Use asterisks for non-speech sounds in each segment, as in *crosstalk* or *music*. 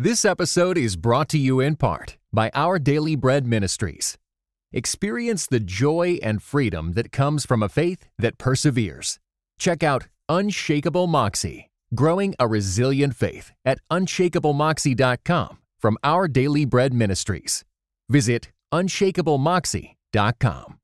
This episode is brought to you in part by Our Daily Bread Ministries. Experience the joy and freedom that comes from a faith that perseveres. Check out Unshakable Moxie, growing a resilient faith at unshakablemoxie.com from Our Daily Bread Ministries. Visit unshakablemoxie.com.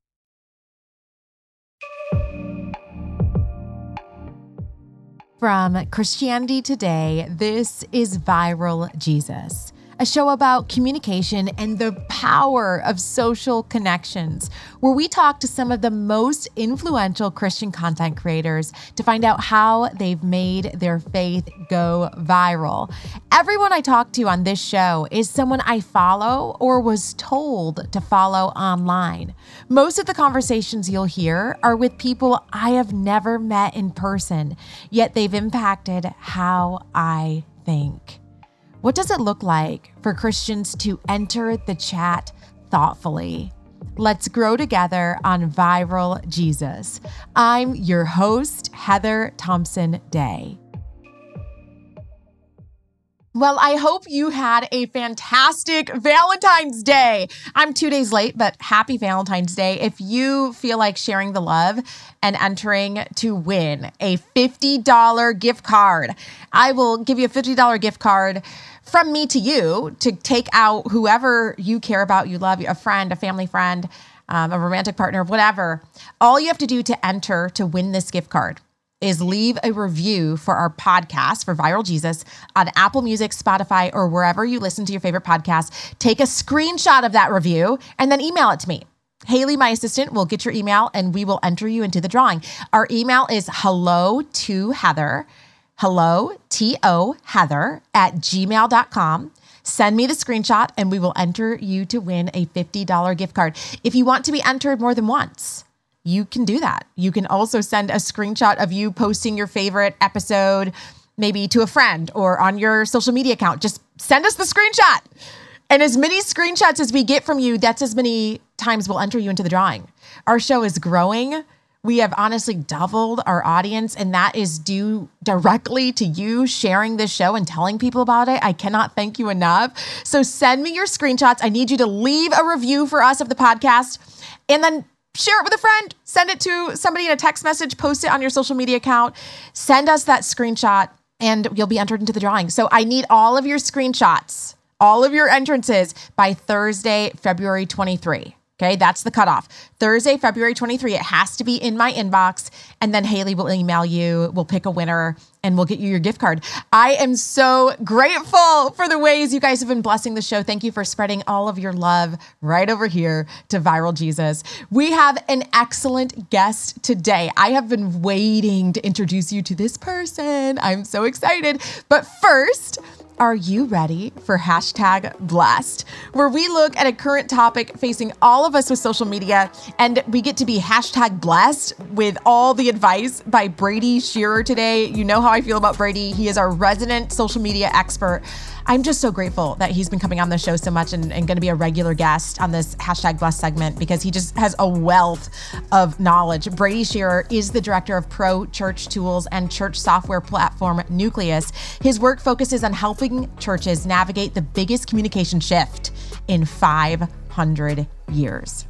From Christianity Today, this is Viral Jesus, a show about communication and the power of social connections, where we talk to some of the most influential Christian content creators to find out how they've made their faith go viral. Everyone I talk to on this show is someone I follow or was told to follow online. Most of the conversations you'll hear are with people I have never met in person, yet they've impacted how I think. What does it look like for Christians to enter the chat thoughtfully? Let's grow together on Viral Jesus. I'm your host, Heather Thompson Day. Well, I hope you had a fantastic Valentine's Day. I'm two days late, but happy Valentine's Day. If you feel like sharing the love and entering to win a $50 gift card, I will give you a $50 gift card from me to you to take out whoever you care about, you love, a friend, a family friend, um, a romantic partner, whatever. All you have to do to enter to win this gift card is leave a review for our podcast for Viral Jesus on Apple Music, Spotify, or wherever you listen to your favorite podcast. Take a screenshot of that review and then email it to me. Haley, my assistant, will get your email and we will enter you into the drawing. Our email is hello to Heather hello, T-O, Heather at gmail.com. Send me the screenshot and we will enter you to win a $50 gift card. If you want to be entered more than once, you can do that. You can also send a screenshot of you posting your favorite episode, maybe to a friend or on your social media account. Just send us the screenshot. And as many screenshots as we get from you, that's as many times we'll enter you into the drawing. Our show is growing we have honestly doubled our audience, and that is due directly to you sharing this show and telling people about it. I cannot thank you enough. So send me your screenshots. I need you to leave a review for us of the podcast and then share it with a friend. Send it to somebody in a text message, post it on your social media account. Send us that screenshot, and you'll be entered into the drawing. So I need all of your screenshots, all of your entrances by Thursday, February 23. Okay, that's the cutoff. Thursday, February 23. It has to be in my inbox. And then Haley will email you. We'll pick a winner and we'll get you your gift card. I am so grateful for the ways you guys have been blessing the show. Thank you for spreading all of your love right over here to Viral Jesus. We have an excellent guest today. I have been waiting to introduce you to this person. I'm so excited. But first, are you ready for hashtag blessed, where we look at a current topic facing all of us with social media and we get to be hashtag blessed with all the advice by Brady Shearer today? You know how I feel about Brady. He is our resident social media expert. I'm just so grateful that he's been coming on the show so much and, and going to be a regular guest on this hashtag blessed segment because he just has a wealth of knowledge. Brady Shearer is the director of Pro Church Tools and church software platform Nucleus. His work focuses on helping churches navigate the biggest communication shift in 500 years.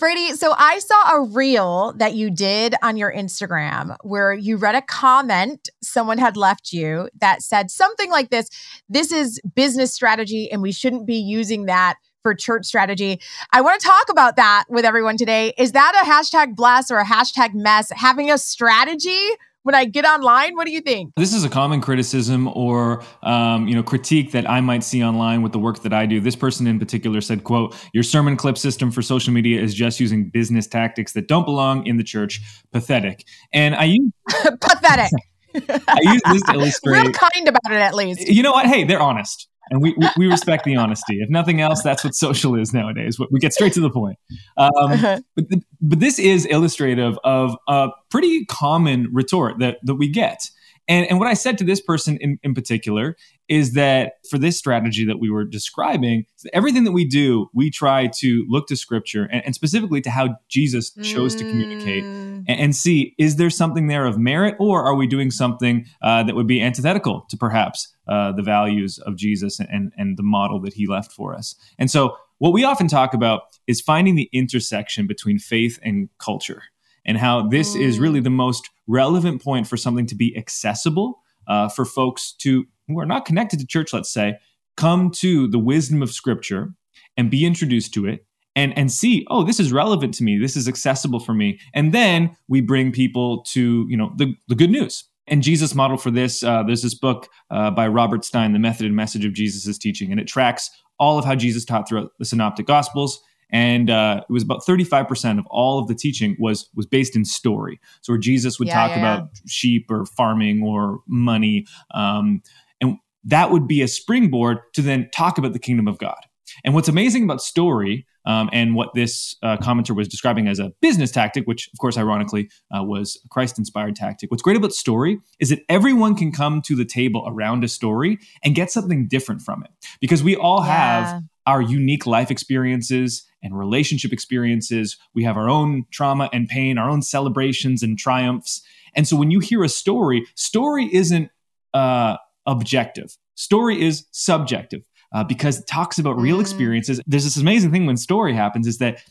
Brady, so I saw a reel that you did on your Instagram where you read a comment someone had left you that said something like this This is business strategy, and we shouldn't be using that for church strategy. I want to talk about that with everyone today. Is that a hashtag bless or a hashtag mess? Having a strategy when I get online? What do you think? This is a common criticism or um, you know critique that I might see online with the work that I do. This person in particular said, "quote Your sermon clip system for social media is just using business tactics that don't belong in the church. Pathetic." And I use *laughs* pathetic. *laughs* I use this to *laughs* illustrate. Real kind about it, at least. You know what? Hey, they're honest and we, we, we, respect the honesty. If nothing else, that's what social is nowadays. We get straight to the point. Um, uh-huh. but, the, but this is illustrative of a pretty common retort that, that we get. And, and what I said to this person in, in particular is that for this strategy that we were describing, everything that we do, we try to look to scripture and, and specifically to how Jesus chose mm. to communicate mm. and, and, see is there something there of merit or are we doing something uh, that would be antithetical to perhaps uh, the values of Jesus and, and the model that he left for us? And so, what we often talk about is finding the intersection between faith and culture and how this mm. is really the most relevant point for something to be accessible uh, for folks to who are not connected to church, let's say, come to the wisdom of Scripture and be introduced to it and and see oh this is relevant to me this is accessible for me and then we bring people to you know the, the good news and jesus model for this uh, there's this book uh, by robert stein the method and message of jesus' teaching. And it tracks all of how jesus taught throughout the synoptic gospels. And uh, it was about 35% of all of the teaching was was based in story. So where jesus would yeah, talk yeah, about yeah. sheep or farming or money um, and that would be a springboard to then talk about the kingdom of god and what's amazing about story um, and what this uh, commenter was describing as a business tactic, which of course, ironically, uh, was a Christ inspired tactic. What's great about story is that everyone can come to the table around a story and get something different from it because we all yeah. have our unique life experiences and relationship experiences. We have our own trauma and pain, our own celebrations and triumphs. And so when you hear a story, story isn't uh, objective, story is subjective uh, because it talks about real mm. experiences. There's this amazing thing when story happens is that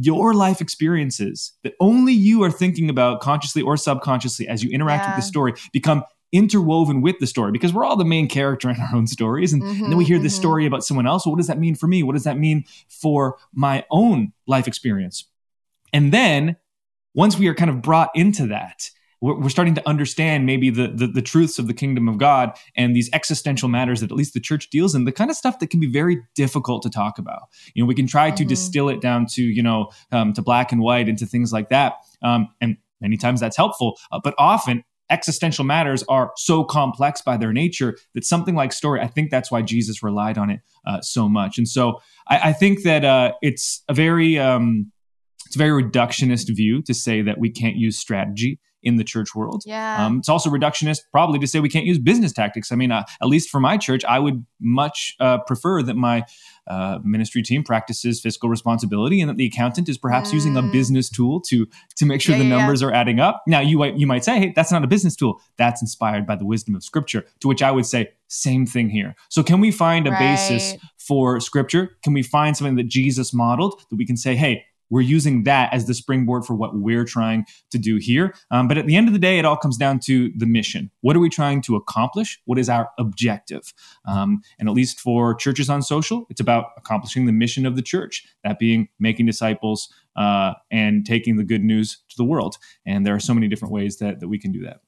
your life experiences that only you are thinking about consciously or subconsciously as you interact yeah. with the story become interwoven with the story because we're all the main character in our own stories. And, mm-hmm, and then we hear mm-hmm. this story about someone else. Well, what does that mean for me? What does that mean for my own life experience? And then once we are kind of brought into that, we're, we're starting to understand maybe the, the, the truths of the kingdom of God and these existential matters that at least the church deals in, the kind of stuff that can be very difficult to talk about. You know, we can try mm-hmm. to distill it down to you know um, to black and white into things like that, um, and many times that's helpful. Uh, but often existential matters are so complex by their nature that something like story, I think that's why Jesus relied on it uh, so much. And so I, I think that uh, it's a very um, it's a very reductionist view to say that we can't use strategy in the church world. Yeah. Um, it's also reductionist, probably, to say we can't use business tactics. I mean, uh, at least for my church, I would much uh, prefer that my uh, ministry team practices fiscal responsibility and that the accountant is perhaps mm. using a mm. business tool to to make sure yeah, the yeah, numbers yeah. are adding up. Now, you might you might say, hey, that's not a business tool. That's inspired by the wisdom of Scripture. To which I would say, same thing here. So, can we find a right. basis for Scripture? Can we find something that Jesus modeled that we can say, hey, we're using that as the springboard for what we're trying to do here. Um, but at the end of the day, it all comes down to the mission. What are we trying to accomplish? What is our objective? Um, and at least for churches on social, it's about accomplishing the mission of the church, that being making disciples uh, and taking the good news to the world. And there are so many different ways that, that we can do that.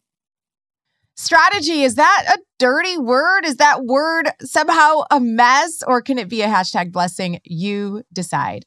Strategy, is that a dirty word? Is that word somehow a mess or can it be a hashtag blessing? You decide.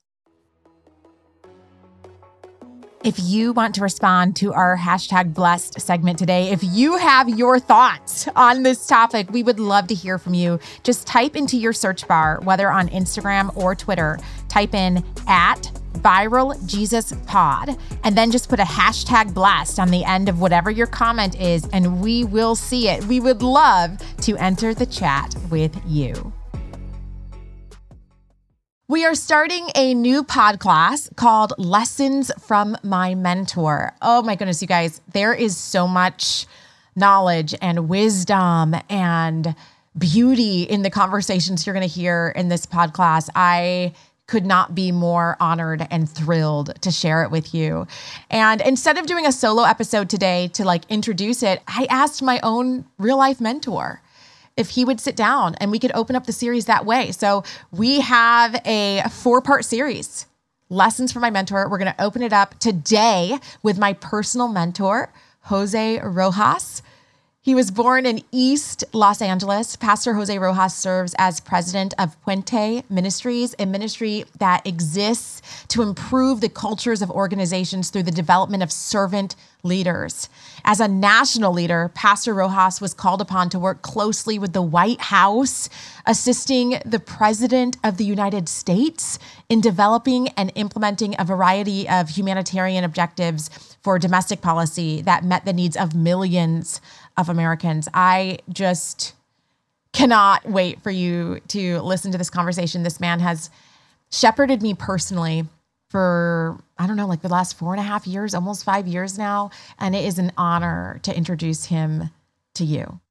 If you want to respond to our hashtag blessed segment today, if you have your thoughts on this topic, we would love to hear from you. Just type into your search bar, whether on Instagram or Twitter, type in at viral Jesus pod, and then just put a hashtag blessed on the end of whatever your comment is, and we will see it. We would love to enter the chat with you. We are starting a new pod class called Lessons from My Mentor. Oh my goodness, you guys, there is so much knowledge and wisdom and beauty in the conversations you're going to hear in this pod class. I could not be more honored and thrilled to share it with you. And instead of doing a solo episode today to like introduce it, I asked my own real life mentor if he would sit down and we could open up the series that way. So we have a four part series, Lessons from My Mentor. We're going to open it up today with my personal mentor, Jose Rojas. He was born in East Los Angeles. Pastor Jose Rojas serves as president of Puente Ministries, a ministry that exists to improve the cultures of organizations through the development of servant leaders. As a national leader, Pastor Rojas was called upon to work closely with the White House, assisting the President of the United States in developing and implementing a variety of humanitarian objectives for domestic policy that met the needs of millions of Americans. I just cannot wait for you to listen to this conversation. This man has shepherded me personally for, I don't know, like the last four and a half years, almost five years now. And it is an honor to introduce him to you.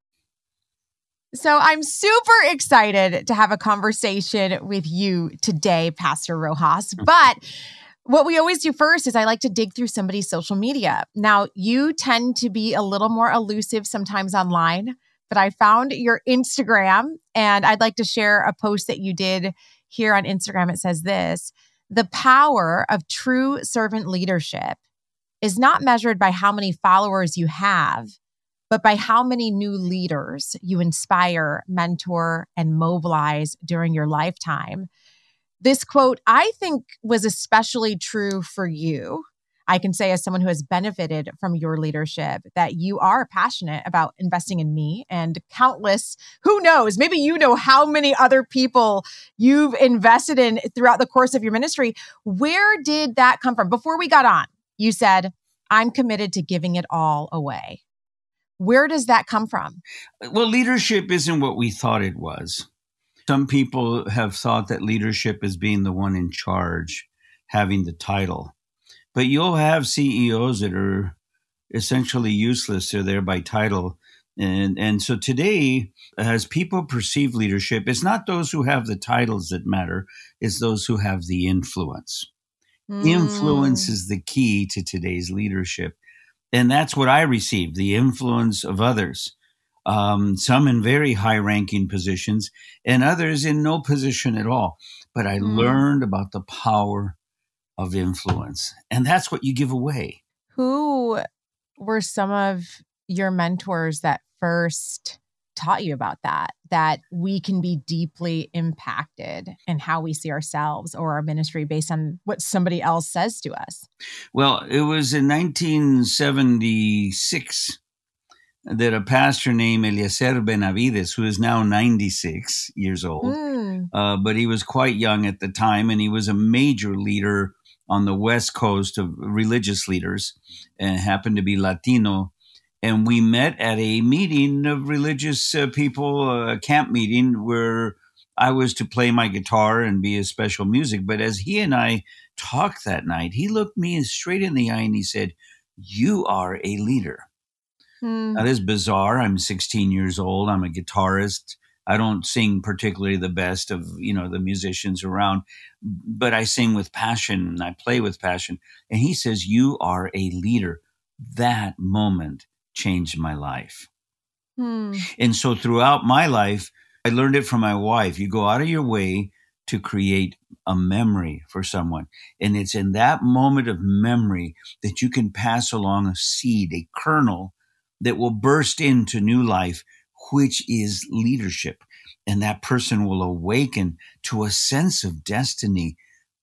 So I'm super excited to have a conversation with you today, Pastor Rojas. But what we always do first is I like to dig through somebody's social media. Now, you tend to be a little more elusive sometimes online, but I found your Instagram and I'd like to share a post that you did here on Instagram. It says this The power of true servant leadership is not measured by how many followers you have but by how many new leaders you inspire, mentor, and mobilize during your lifetime. This quote, I think, was especially true for you. I can say, as someone who has benefited from your leadership, that you are passionate about investing in me and countless, who knows, maybe you know how many other people you've invested in throughout the course of your ministry. Where did that come from? Before we got on, you said, I'm committed to giving it all away. Where does that come from? Well, leadership isn't what we thought it was. Some people have thought that leadership is being the one in charge, having the title. But you'll have CEOs that are essentially useless. They're there by title. And, and so today, as people perceive leadership, it's not those who have the titles that matter, it's those who have the influence. Mm. Influence is the key to today's leadership. And that's what I received the influence of others, um, some in very high ranking positions and others in no position at all. But I mm. learned about the power of influence. And that's what you give away. Who were some of your mentors that first taught you about that that we can be deeply impacted in how we see ourselves or our ministry based on what somebody else says to us well it was in 1976 that a pastor named Eliezer Benavides, who is now 96 years old, mm. uh, but he was quite young at the time, and he was a major leader on the West Coast of religious leaders and happened to be Latino and we met at a meeting of religious uh, people, a camp meeting where I was to play my guitar and be a special music. But as he and I talked that night, he looked me straight in the eye and he said, "You are a leader." Mm. That is bizarre. I'm 16 years old. I'm a guitarist. I don't sing particularly the best of you know the musicians around, but I sing with passion and I play with passion. And he says, "You are a leader." That moment changed my life. Hmm. And so throughout my life, I learned it from my wife. You go out of your way to create a memory for someone. And it's in that moment of memory that you can pass along a seed, a kernel that will burst into new life, which is leadership. And that person will awaken to a sense of destiny.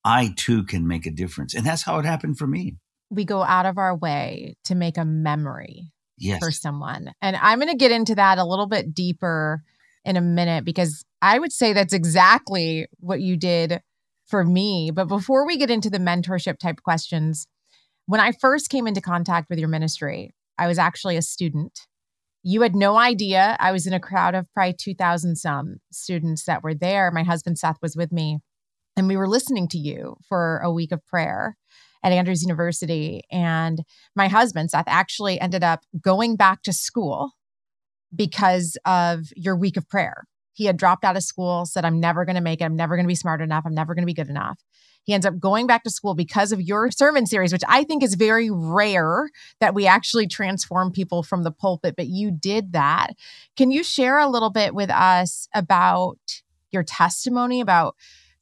I too can make a difference. And that's how it happened for me. We go out of our way to make a memory yes. for someone. And I'm going to get into that a little bit deeper in a minute because I would say that's exactly what you did for me. But before we get into the mentorship type questions, when I first came into contact with your ministry, I was actually a student. You had no idea I was in a crowd of probably 2,000 some students that were there. My husband Seth was with me, and we were listening to you for a week of prayer at Andrews University. And my husband, Seth, actually ended up going back to school because of your week of prayer. He had dropped out of school, said, I'm never going to make it. I'm never going to be smart enough. I'm never going to be good enough. He ends up going back to school because of your sermon series, which I think is very rare that we actually transform people from the pulpit, but you did that. Can you share a little bit with us about your testimony about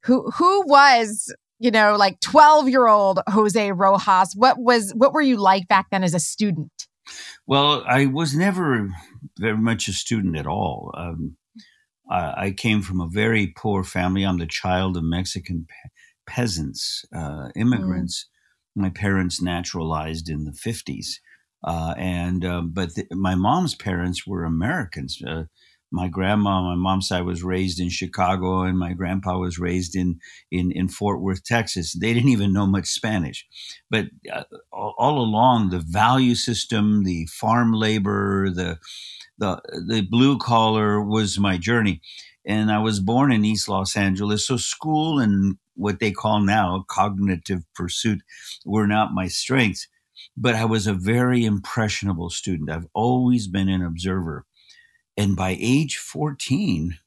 who who was you know, like 12 year old Jose Rojas? What was, what were you like back then as a student? Well, I was never very much a student at all. Um, I, I, came from a very poor family. I'm the child of Mexican pe- peasants, uh, immigrants. Mm. My parents naturalized in the 50s. Uh, and, um, but the, my mom's parents were Americans. Uh, my grandma my mom's side was raised in Chicago, and my grandpa was raised in in, in Fort Worth, Texas. They didn't even know much Spanish, but uh, all along the value system, the farm labor, the the the blue collar was my journey. And I was born in East Los Angeles, so school and what they call now cognitive pursuit were not my strengths. But I was a very impressionable student. I've always been an observer. And by age 14,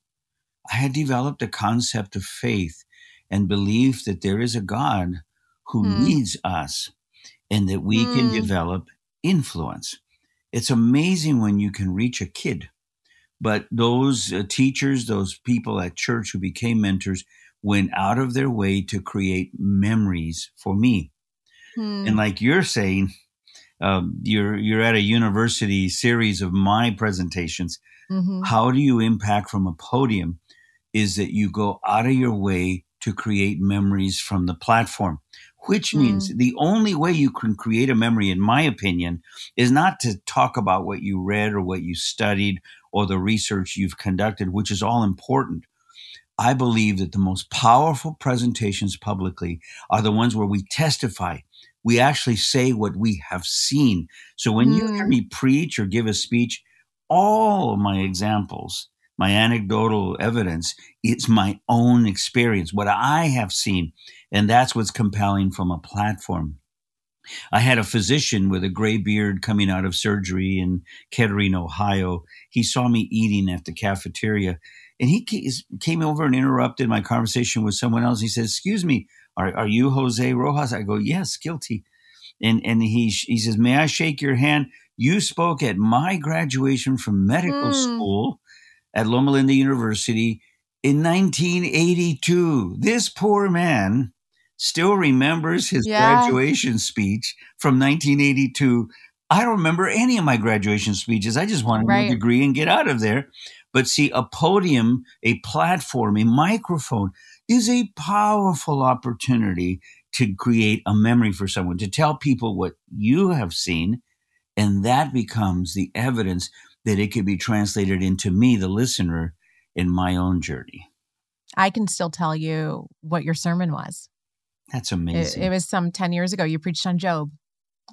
I had developed a concept of faith and belief that there is a God who mm. needs us and that we mm. can hmm. develop influence. It's amazing when you can reach a kid. But those uh, teachers, those people at church who became mentors, went out of their way to create memories for me. Hmm. And like you're saying, um, you're you're at a university series of my presentations. Mm-hmm. How do you impact from a podium? Is that you go out of your way to create memories from the platform, which mm. means the only way you can create a memory, in my opinion, is not to talk about what you read or what you studied or the research you've conducted, which is all important. I believe that the most powerful presentations publicly are the ones where we testify. We actually say what we have seen. So when mm. you hear mm. me preach or give a speech, all of my examples, my anecdotal evidence, it's my own experience, what I have seen. And that's what's compelling from a platform. I had a physician with a gray beard coming out of surgery in Kettering, Ohio. He saw me eating at the cafeteria and he came over and interrupted my conversation with someone else. He says, Excuse me, are, are you Jose Rojas? I go, Yes, guilty. And, and he, he says, May I shake your hand? You spoke at my graduation from medical mm. school at Loma Linda University in 1982. This poor man still remembers his yeah. graduation speech from 1982. I don't remember any of my graduation speeches. I just wanted right. a degree and get out of there. But see, a podium, a platform, a microphone is a powerful opportunity to create a memory for someone, to tell people what you have seen. And that becomes the evidence that it could be translated into me, the listener, in my own journey. I can still tell you what your sermon was. That's amazing. It, it was some 10 years ago. You preached on Job.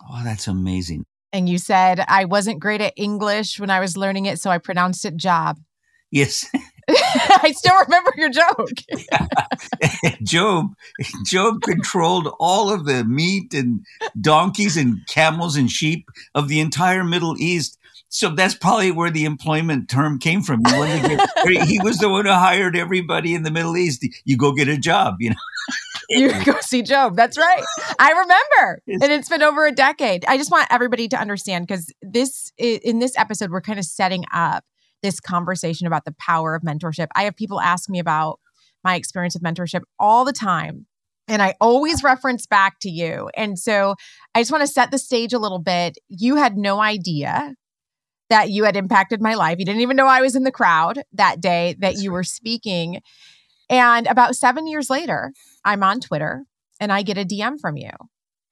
Oh, that's amazing and you said I wasn't great at English when I was learning it, so I pronounced it job. *laughs* Yes. *laughs* I still remember your joke. *laughs* Job, Job controlled all of the meat and donkeys and camels and sheep of the entire Middle East. So that's probably where the employment term came from. Get, *laughs* he was the one who hired everybody in the Middle East. You go get a job, you know *laughs* you go see Job. That's right. I remember. and it's been over a decade. I just want everybody to understand because this in this episode we're kind of setting up this conversation about the power of mentorship. I have people ask me about my experience with mentorship all the time. And I always reference back to you. And so I just want to set the stage a little bit. You had no idea that you had impacted my life. You didn't even know I was in the crowd that day that you were speaking. And about seven years later, I'm on Twitter and I get a DM from you.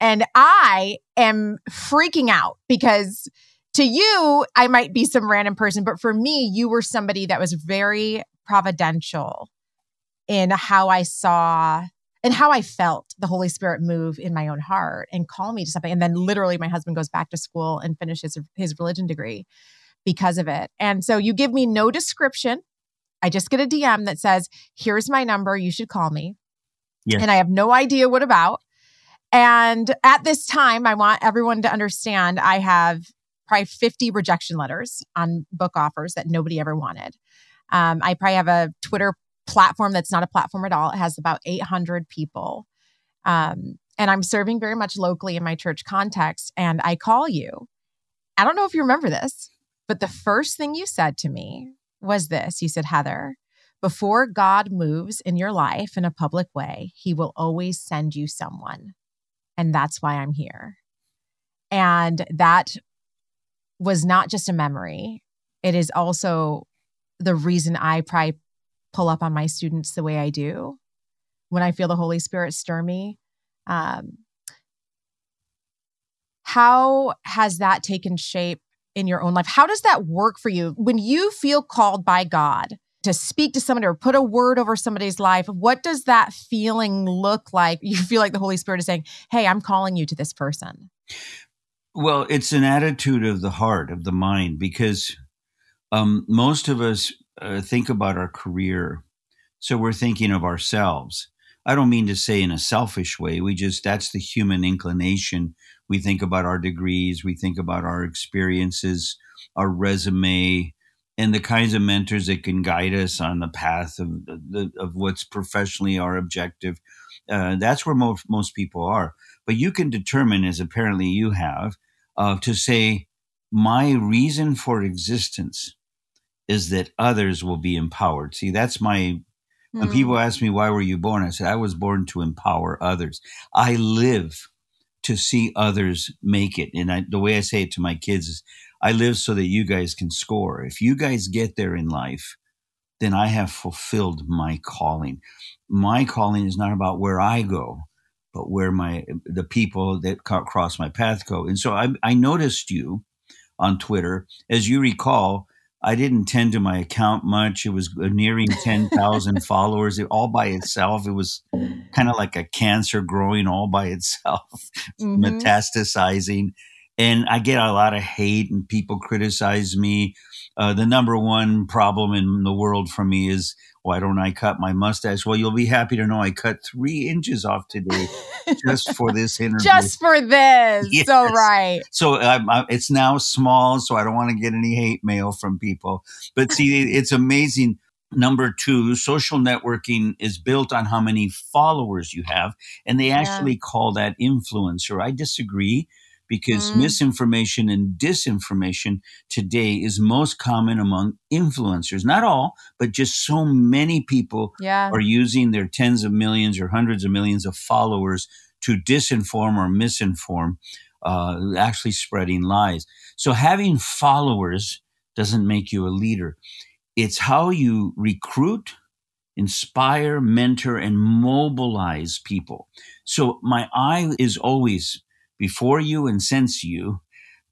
And I am freaking out because to you, I might be some random person, but for me, you were somebody that was very providential in how I saw and how I felt the Holy Spirit move in my own heart and call me to something. And then literally, my husband goes back to school and finishes his religion degree because of it. And so you give me no description I just get a DM that says, here's my number. You should call me. Yes. And I have no idea what about. And at this time, I want everyone to understand I have probably 50 rejection letters on book offers that nobody ever wanted. Um, I probably have a Twitter platform that's not a platform at all. It has about 800 people. Um, and I'm serving very much locally in my church context. And I call you. I don't know if you remember this, but the first thing you said to me was this You said, Heather, before God moves in your life in a public way, he will always send you someone. And that's why I'm here. And that was not just a memory, it is also the reason I probably pull up on my students the way I do when I feel the Holy Spirit stir me. Um, how has that taken shape in your own life. How does that work for you when you feel called by God to speak to somebody or put a word over somebody's life? What does that feeling look like? You feel like the Holy Spirit is saying, Hey, I'm calling you to this person. Well, it's an attitude of the heart, of the mind, because um, most of us uh, think about our career. So we're thinking of ourselves. I don't mean to say in a selfish way. We just, that's the human inclination. We think about our degrees, we think about our experiences, our resume, and the kinds of mentors that can guide us on the path of, the, of what's professionally our objective. Uh, that's where most, most people are. But you can determine, as apparently you have, uh, to say, my reason for existence is that others will be empowered. See, that's my when people hmm. ask me, why were you born? I said, I was born to empower others. I live to see others make it. And I, the way I say it to my kids is, I live so that you guys can score. If you guys get there in life, then I have fulfilled my calling. My calling is not about where I go, but where my the people that cross my path go. And so I, I noticed you on Twitter, as you recall, I didn't tend to my account much. It was nearing 10,000 *laughs* followers it, all by itself. It was kind of like a cancer growing all by itself, *laughs* mm-hmm. metastasizing. And I get a lot of hate and people criticize me. Uh, the number one problem in the world for me is why don't I cut my mustache? Well, you'll be happy to know I cut three inches off today *laughs* just for this interview. Just for this. Yes. So, right. So um, I, it's now small, so I don't want to get any hate mail from people. But see, it's amazing. Number two, social networking is built on how many followers you have, and they actually call that influencer. I disagree because mm. misinformation and disinformation today is most common among influencers. Not all, but just so many people yeah. are using their tens of millions or hundreds of millions of followers to disinform or misinform, uh, actually spreading lies. So having followers doesn't make you a leader. It's how you recruit, inspire, mentor, and mobilize people. So my eye is always before you and sense you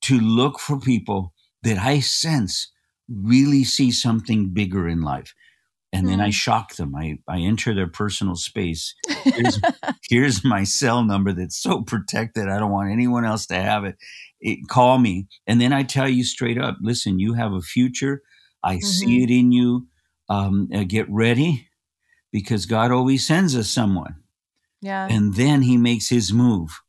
to look for people that I sense really see something bigger in life. And then I hmm. shock them. I, I enter their personal space. Here's, *laughs* here's, my cell number that's so protected. I don't want anyone else to have it. it. Call me. And then I tell you straight up listen, you have a future. I mm-hmm. see it in you. Um, uh, get ready because God always sends us someone. Yeah. And then he makes his move.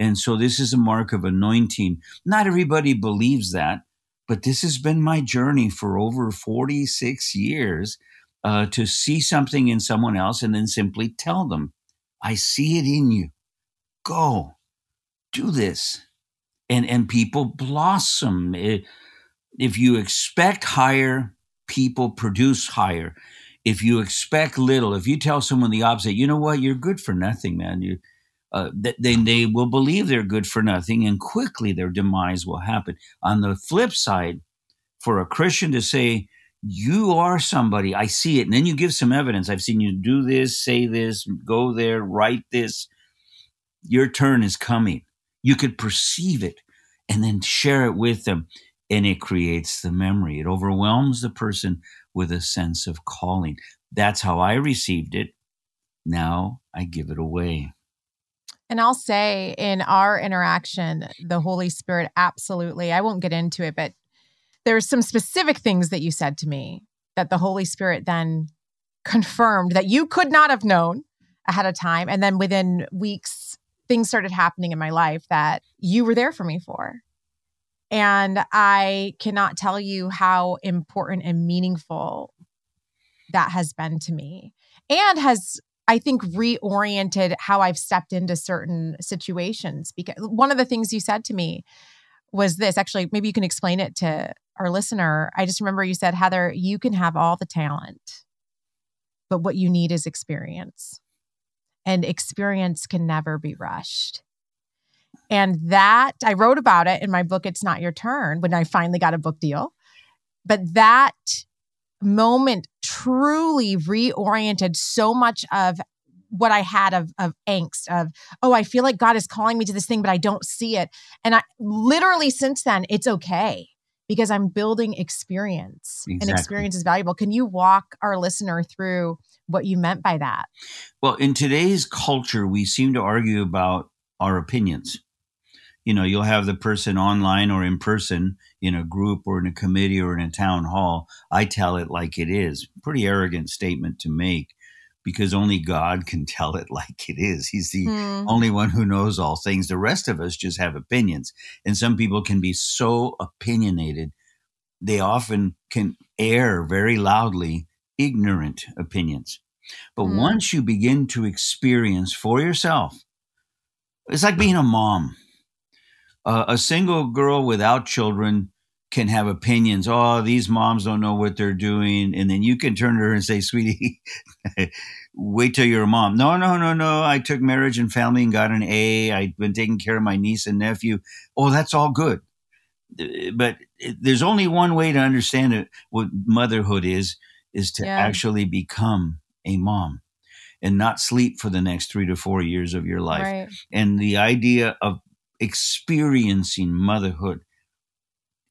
And so this is a mark of anointing. Not everybody believes that, but this has been my journey for over 46 years uh, to see something in someone else and then simply tell them, I see it in you. Go, do this. And, and people blossom. If you expect higher, people produce higher. If you expect little, if you tell someone the opposite, you know what, you're good for nothing, man. You, uh, then they will believe they're good for nothing and quickly their demise will happen. On the flip side, for a Christian to say, you are somebody, I see it, and then you give some evidence. I've seen you do this, say this, go there, write this. Your turn is coming. You could perceive it and then share it with them, and it creates the memory. It overwhelms the person with a sense of calling. That's how I received it. Now I give it away. And I'll say in our interaction, the Holy Spirit absolutely, I won't get into it, but there there's some specific things that you said to me that the Holy Spirit then confirmed that you could not have known ahead of time. And then within weeks, things started happening in my life that you were there for me for. And I cannot tell you how important and meaningful that has been to me and has I think reoriented how I've stepped into certain situations. Because one of the things you said to me was this actually, maybe you can explain it to our listener. I just remember you said, Heather, you can have all the talent, but what you need is experience. And experience can never be rushed. And that I wrote about it in my book, It's Not Your Turn, when I finally got a book deal. But that moment truly reoriented so much of what I had of, of angst of, oh, I feel like God is calling me to this thing, but I don't see it. And I literally since then, it's okay because I'm building experience Exactly. and experience is valuable. Can you walk our listener through what you meant by that? Well, in today's culture, we seem to argue about our opinions. You know, you'll have the person online or in person in a group or in a committee or in a town hall. I tell it like it is. Pretty arrogant statement to make because only God *laughs* can tell it like it is. He's the Hmm. only one who knows all things. The rest of us just have opinions. And some people can be so opinionated, they often can air very loudly ignorant opinions. But Mm. once you begin to experience for yourself, it's like being a mom. Uh, a single girl without children can have opinions. Oh, these moms don't know what they're doing. And then you can turn to her and say, sweetie, *laughs* wait till you're a mom. No, no, no, no. I took marriage and family and got an A. I've been taking care of my niece and nephew. Oh, that's all good. Uh, But there's only one way to understand it, what motherhood is, is to Yeah. actually become a mom and not sleep for the next three to four years of your life Right. and the idea of experiencing motherhood,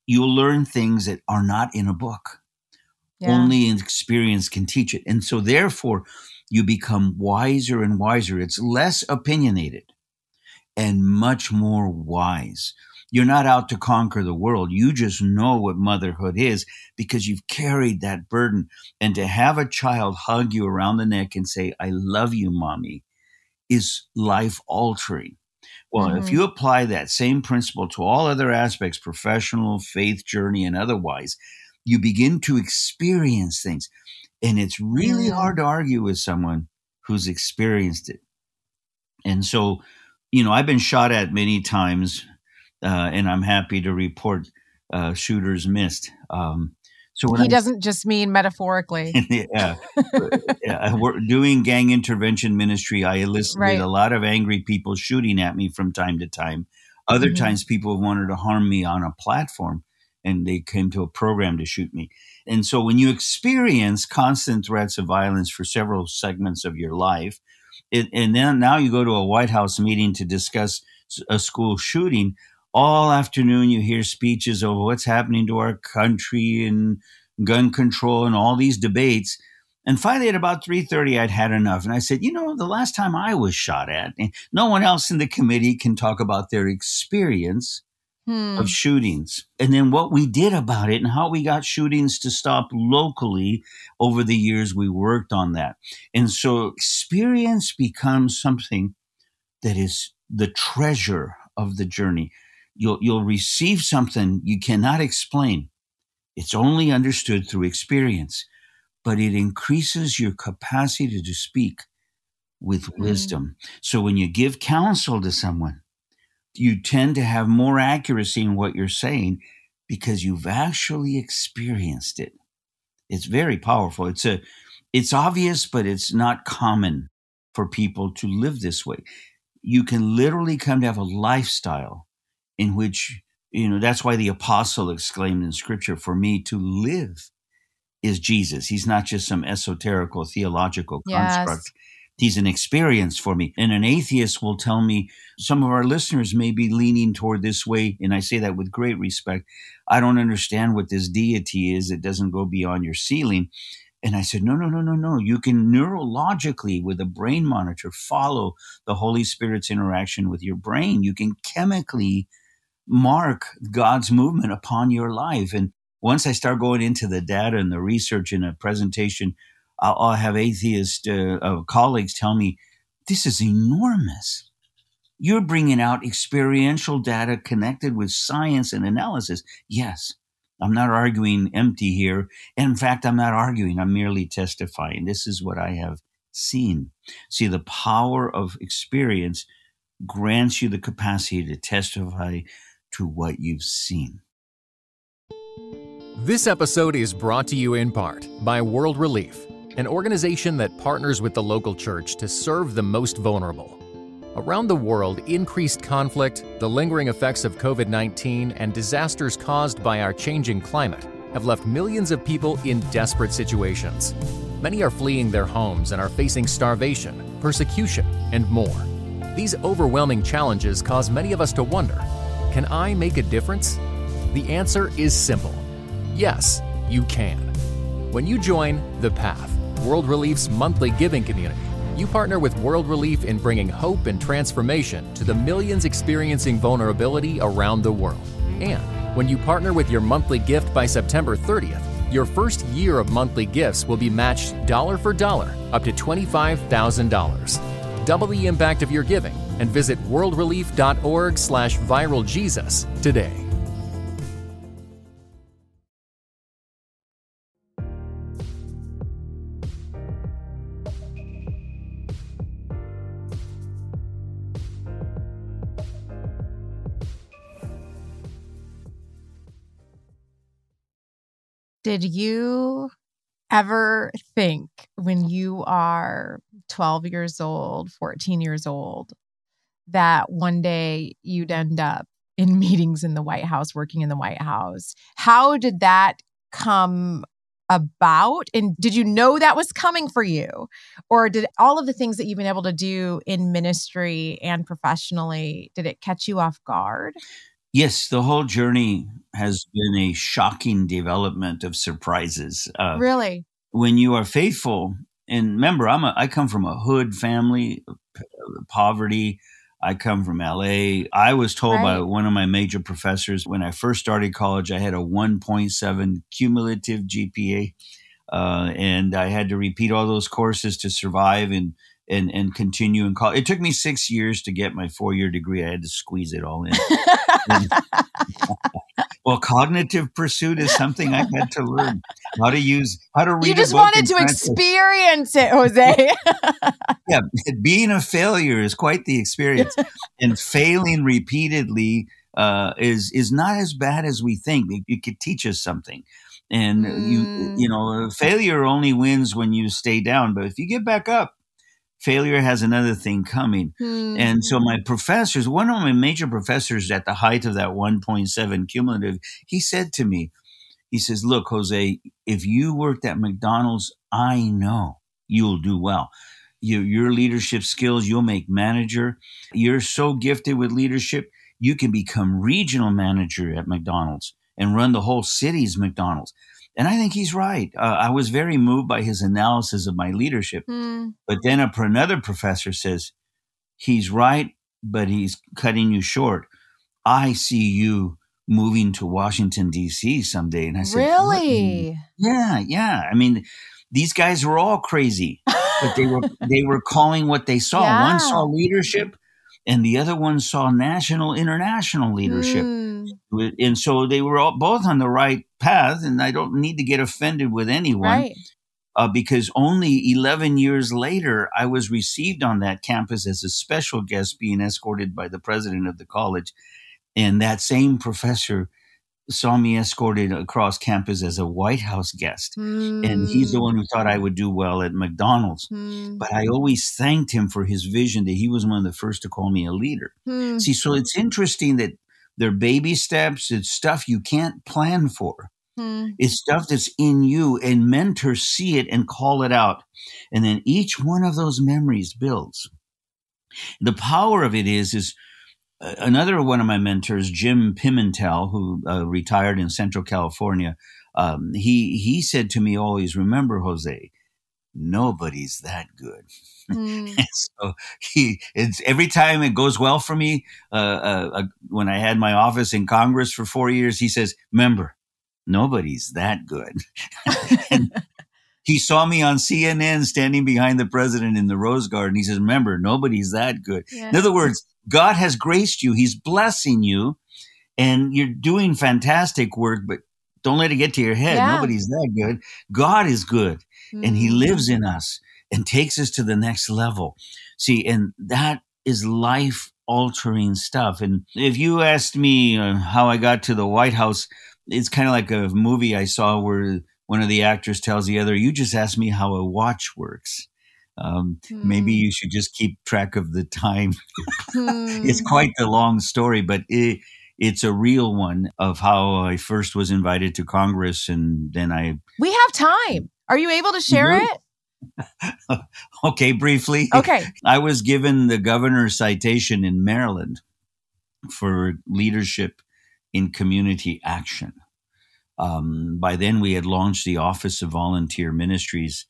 you'll learn things that are not in a book. Yeah. Only an experience can teach it. And so, therefore, you become wiser and wiser. It's less opinionated and much more wise. You're not out to conquer the world. You just know what motherhood is because you've carried that burden. And to have a child hug you around the neck and say, I love you, mommy, is life altering. Well, if Mhm. you apply that same principle to all other aspects, professional, faith journey, and otherwise, you begin to experience things. And it's really Mhm. hard to argue with someone who's experienced it. And so, you know, I've been shot at many times, uh, and I'm happy to report uh, shooters missed. Um, so he I doesn't just mean metaphorically. *laughs* yeah. *laughs* yeah, we're doing gang intervention ministry. I elicited Right. a lot of angry people shooting at me from time to time. Other Mhm. times, people have wanted to harm me on a platform, and they came to a program to shoot me. And so, when you experience constant threats of violence for several segments of your life, it, and then now you go to a White House meeting to discuss a school shooting. All afternoon, you hear speeches over what's happening to our country and gun control and all these debates. And finally, at about three thirty, I'd had enough, and I said, "You know, the last time I was shot at, and no one else in the committee can talk about their experience Hmm. of shootings, and then what we did about it, and how we got shootings to stop locally over the years we worked on that. And so, experience becomes something that is the treasure of the journey. You'll you'll receive something you cannot explain. It's only understood through experience, but it increases your capacity to speak with Mm. wisdom. So when you give counsel to someone, you tend to have more accuracy in what you're saying because you've actually experienced it. It's very powerful. It's a it's obvious, but it's not common for people to live this way. You can literally come to have a lifestyle in which, you know, that's why the apostle exclaimed in scripture, for me to live is Jesus. He's not just some esoterical theological Yes. construct. He's an experience for me. And an atheist will tell me, some of our listeners may be leaning toward this way, and I say that with great respect. I don't understand what this deity is. It doesn't go beyond your ceiling. And I said, no, no, no, no, no. You can neurologically, with a brain monitor, follow the Holy Spirit's interaction with your brain. You can chemically mark God's movement upon your life. And once I start going into the data and the research in a presentation, I'll, I'll have atheist uh, uh, colleagues tell me, this is enormous. You're bringing out experiential data connected with science and analysis. Yes, I'm not arguing empty here. In fact, I'm not arguing, I'm merely testifying. This is what I have seen. See, the power of experience grants you the capacity to testify to what you've seen. This episode is brought to you in part by World Relief, an organization that partners with the local church to serve the most vulnerable. Around the world, increased conflict, the lingering effects of COVID 19, and disasters caused by our changing climate have left millions of people in desperate situations. Many are fleeing their homes and are facing starvation, persecution, and more. These overwhelming challenges cause many of us to wonder can I make a difference? The answer is simple yes, you can. When you join The Path, World Relief's monthly giving community, you partner with World Relief in bringing hope and transformation to the millions experiencing vulnerability around the world. And when you partner with your monthly gift by September 30th, your first year of monthly gifts will be matched dollar for dollar up to $25,000. Double the impact of your giving and visit worldrelief.org slash viraljesus today. Did you ever think when you are 12 years old, 14 years old, that one day you'd end up in *laughs* meetings in the White House, working in the White House? How did that come about? And did you know that was coming for you? Or did all of the things that you've been able to do in ministry and professionally, did it catch you off guard? Yes, the whole journey has been a shocking development of surprises. Uh, really? When you are faithful, and remember, I'm a, I come from a hood family, poverty. I come from LA. I was told right. by one of my major professors when I first started college, I had a 1.7 cumulative GPA. Uh, and I had to repeat all those courses to survive and and and continue in college. It took me six years to get my four year degree. I had to squeeze it all in. *laughs* well, cognitive pursuit is something I had to learn how to use how to read. You just wanted to experience it, Jose. *laughs* yeah, *laughs* being a failure is quite the experience, and failing repeatedly uh, is is not as bad as we think. It, it could teach us something and mm. you you know failure only wins when you stay down but if you get back up failure has another thing coming. Hmm. And so my professors, one of my major professors at the height of that 1.7 cumulative, he said to me, he says, look, Jose, if you worked at McDonald's, I know you'll do well. Your, your leadership skills, you'll make manager. You're so gifted with leadership, you can become regional manager at McDonald's and run the whole city's McDonald's. And I think he's right. Uh, I was very moved by his analysis of my leadership. Mm. But then a, another professor says, he's right, but he's cutting you short. I see you moving to Washington, D.C. someday. And I said, Really? Yeah, yeah. I mean, these guys were all crazy, but they were *laughs* they were calling what they saw. Yeah. One saw leadership, and the other one saw national, international leadership. Mm. And so they were all, both on the right path, and I don't need to get offended with anyone. Right. Uh, because only 11 years later, I was received on that campus as a special guest, being escorted by the president of the college. And that same professor saw me escorted across campus as a White House guest. Mm. And he's the one who thought I would do well at McDonald's. Mm. But I always thanked him for his vision that he was one of the first to call me a leader. Mm. See, so it's interesting that they're baby steps, it's stuff you can't plan for. Hmm. It's stuff that's in you, and mentors see it and call it out. And then each one of those memories builds. The power of it is, is another one of my mentors, Jim Pimentel, who uh, retired in Central California, um, he he said to me always, "Remember, Jose, nobody's that good." *laughs* Mm. so he, it's every time it goes well for me. Uh, uh, uh, when I had my office in Congress for four years, he says, "Remember, nobody's that good." *laughs* he saw me on CNN standing behind the president in the Rose Garden. He says, "Remember, nobody's that good." Yeah. In other words, God has graced you, He's blessing you, and you're doing fantastic work, but don't let it get to your head. Yeah. Nobody's that good. God is good, mm-hmm. and He mm. lives in us and takes us to the next level. See, and that is life altering stuff. And if you asked me uh, how I got to the White House, it's kind of like a movie I saw where one of the actors tells the other, You just asked me how a watch works. Um, mm. Maybe hmm. you should just keep track of the time. mm. *laughs* It's quite the long story, but it, it's a real one of how I first was invited to Congress, and then I. We have time. Are you able to share it? *laughs* okay, briefly. Okay. I was given the governor's citation in Maryland for leadership in community action. Um, by then, we had launched the Office of Volunteer Ministries,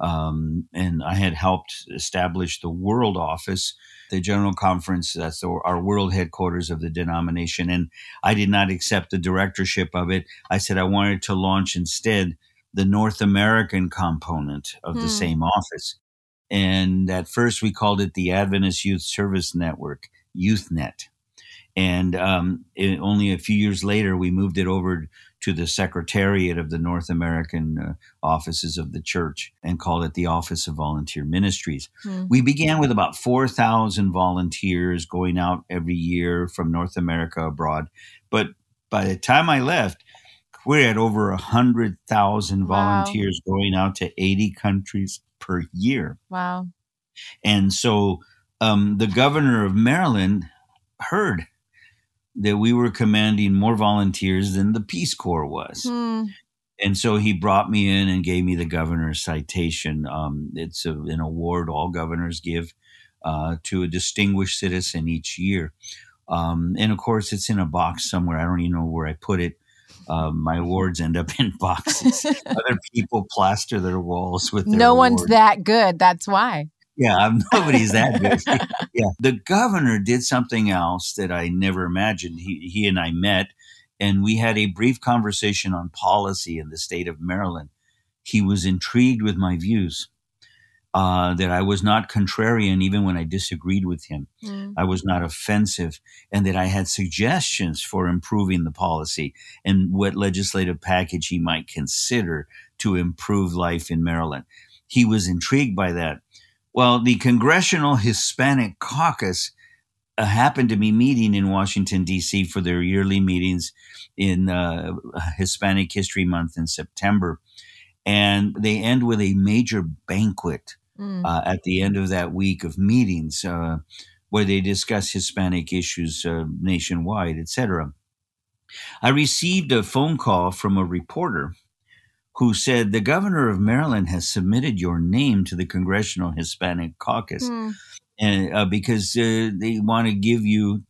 um, and I had helped establish the World Office, the General Conference. That's the, our world headquarters of the denomination. And I did not accept the directorship of it. I said I wanted to launch instead the North American component of hmm. the same office. And at first, we called it the Adventist Youth Service Network, YouthNet. And um, it, only a few years later, we moved it over to the Secretariat of the North American uh, offices of the church and called it the Office of Volunteer Ministries. Mm. We began with about 4,000 volunteers going out every year from North America abroad. But by the time I left, we had over 100,000 volunteers wow. going out to 80 countries per year. Wow. And so um, the governor of Maryland heard that we were commanding more volunteers than the Peace Corps was. Hmm. And so he brought me in and gave me the governor's citation. Um, it's a, an award all governors give uh, to a distinguished citizen each year. Um, and of course, it's in a box somewhere. I don't even know where I put it. Um, my awards end up in boxes. *laughs* Other people plaster their walls with. Their no awards. one's that good. That's why. Yeah, I'm, *laughs* nobody's that good. *laughs* yeah, the governor did something else that I never imagined. He he and I met, and we had a brief conversation on policy in the state of Maryland. He was intrigued with my views. Uh, that I was not contrarian even when I disagreed with him. Mm. I was not offensive, and that I had suggestions for improving the policy and what legislative package he might consider to improve life in Maryland. He was intrigued by that. Well, the Congressional Hispanic Caucus uh, happened to be meeting in Washington, D.C. for their yearly meetings in uh, Hispanic History Month in September. And they end with a major banquet mm. uh, at the end of that week of meetings uh, where they discuss Hispanic issues uh, nationwide, etc. I received a phone call from a reporter who said the governor of Maryland has submitted your name to the Congressional Hispanic Caucus, mm. and uh, because uh, they want to give you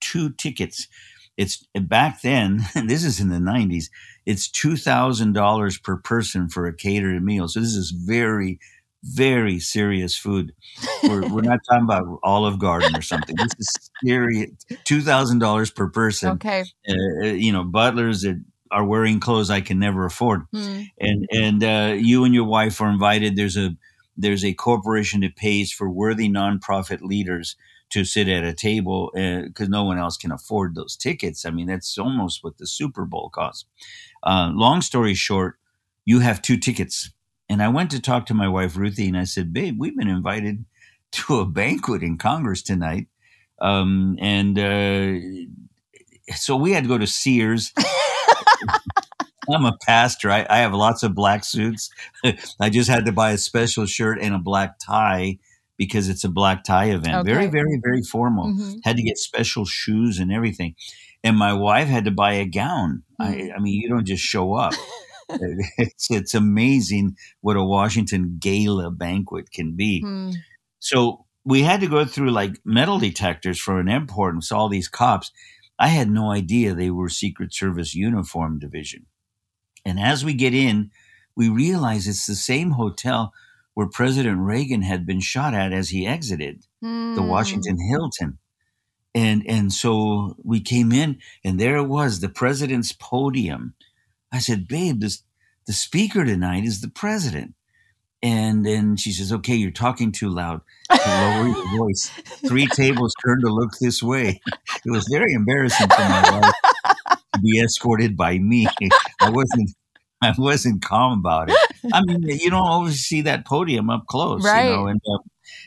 two tickets. It's back then. *laughs* this is in the '90s. It's two thousand dollars per person for a catered meal. So this is very, very serious food. We're, we're not *laughs* talking about Olive Garden or something. This is serious. Two thousand dollars per person. Okay. Uh, you know, butlers at are wearing clothes I can never afford. Mm. And and uh, you and your wife are invited. There's a there's a corporation that pays for worthy nonprofit leaders to sit at a table because uh, no one else can afford those tickets. I mean, that's almost what the Super Bowl costs. Uh, long story short, you have two tickets. And I went to talk to my wife, Ruthie, and I said, Babe, we've been invited *laughs* to a banquet in Congress tonight. Um, and uh, so we had to go to Sears. *laughs* I'm a pastor. I, I, have lots of black suits. *laughs* I just had to buy a special shirt and a black tie because it's a black tie event. Okay. Very, very, very formal. Mm-hmm. Had to get special shoes and everything. And my wife had to buy a gown. Mm-hmm. I, I, mean, you don't just show up. *laughs* *laughs* it's, it's amazing what a Washington gala banquet can be. Mm. So we had to go through like metal detectors for an airport and saw all these cops. I had no idea they were Secret Service uniform division. And as we get in, we realize it's the same hotel where President Reagan had been shot at as he exited mm. the hmm. Washington Hilton. And and so we came in and there it was, the president's podium. I said, babe, this the speaker tonight is the president. And then she says, Okay, you're talking too loud. To lower your *laughs* voice. Three tables turned to look this way. It was very embarrassing for my wife be escorted by me. I wasn't I wasn't calm about it. I mean, you don't always see that podium up close, right. you know. And uh,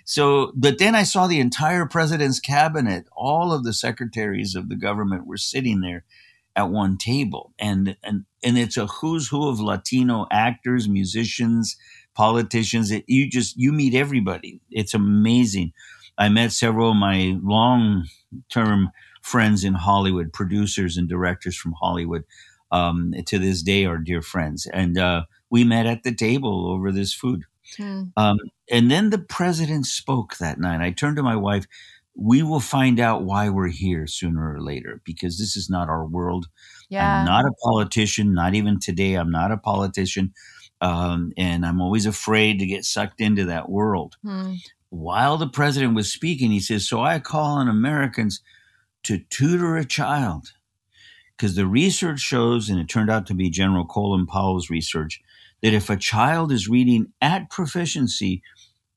so, but then I saw the entire president's cabinet. All of the secretaries of the government were sitting there at one table, and and and it's a who's who of Latino actors, musicians, politicians. It, you just you meet everybody. It's amazing. I met several of my long term friends in Hollywood, producers and directors from Hollywood. Um, to this day, are dear friends, and uh, we met at the table over this food. Hmm. Um, and then the president spoke that night. I turned to my wife. we will find out why we're here sooner or later because this is not our world. Yeah. I'm not a politician, not even today. I'm not a politician. Um, and I'm always afraid to get sucked into that world. Hmm. While the president was speaking, he says, So I call on Americans to tutor a child. Because the research shows, and it turned out to be General Colin Powell's research, that if a child is reading at proficiency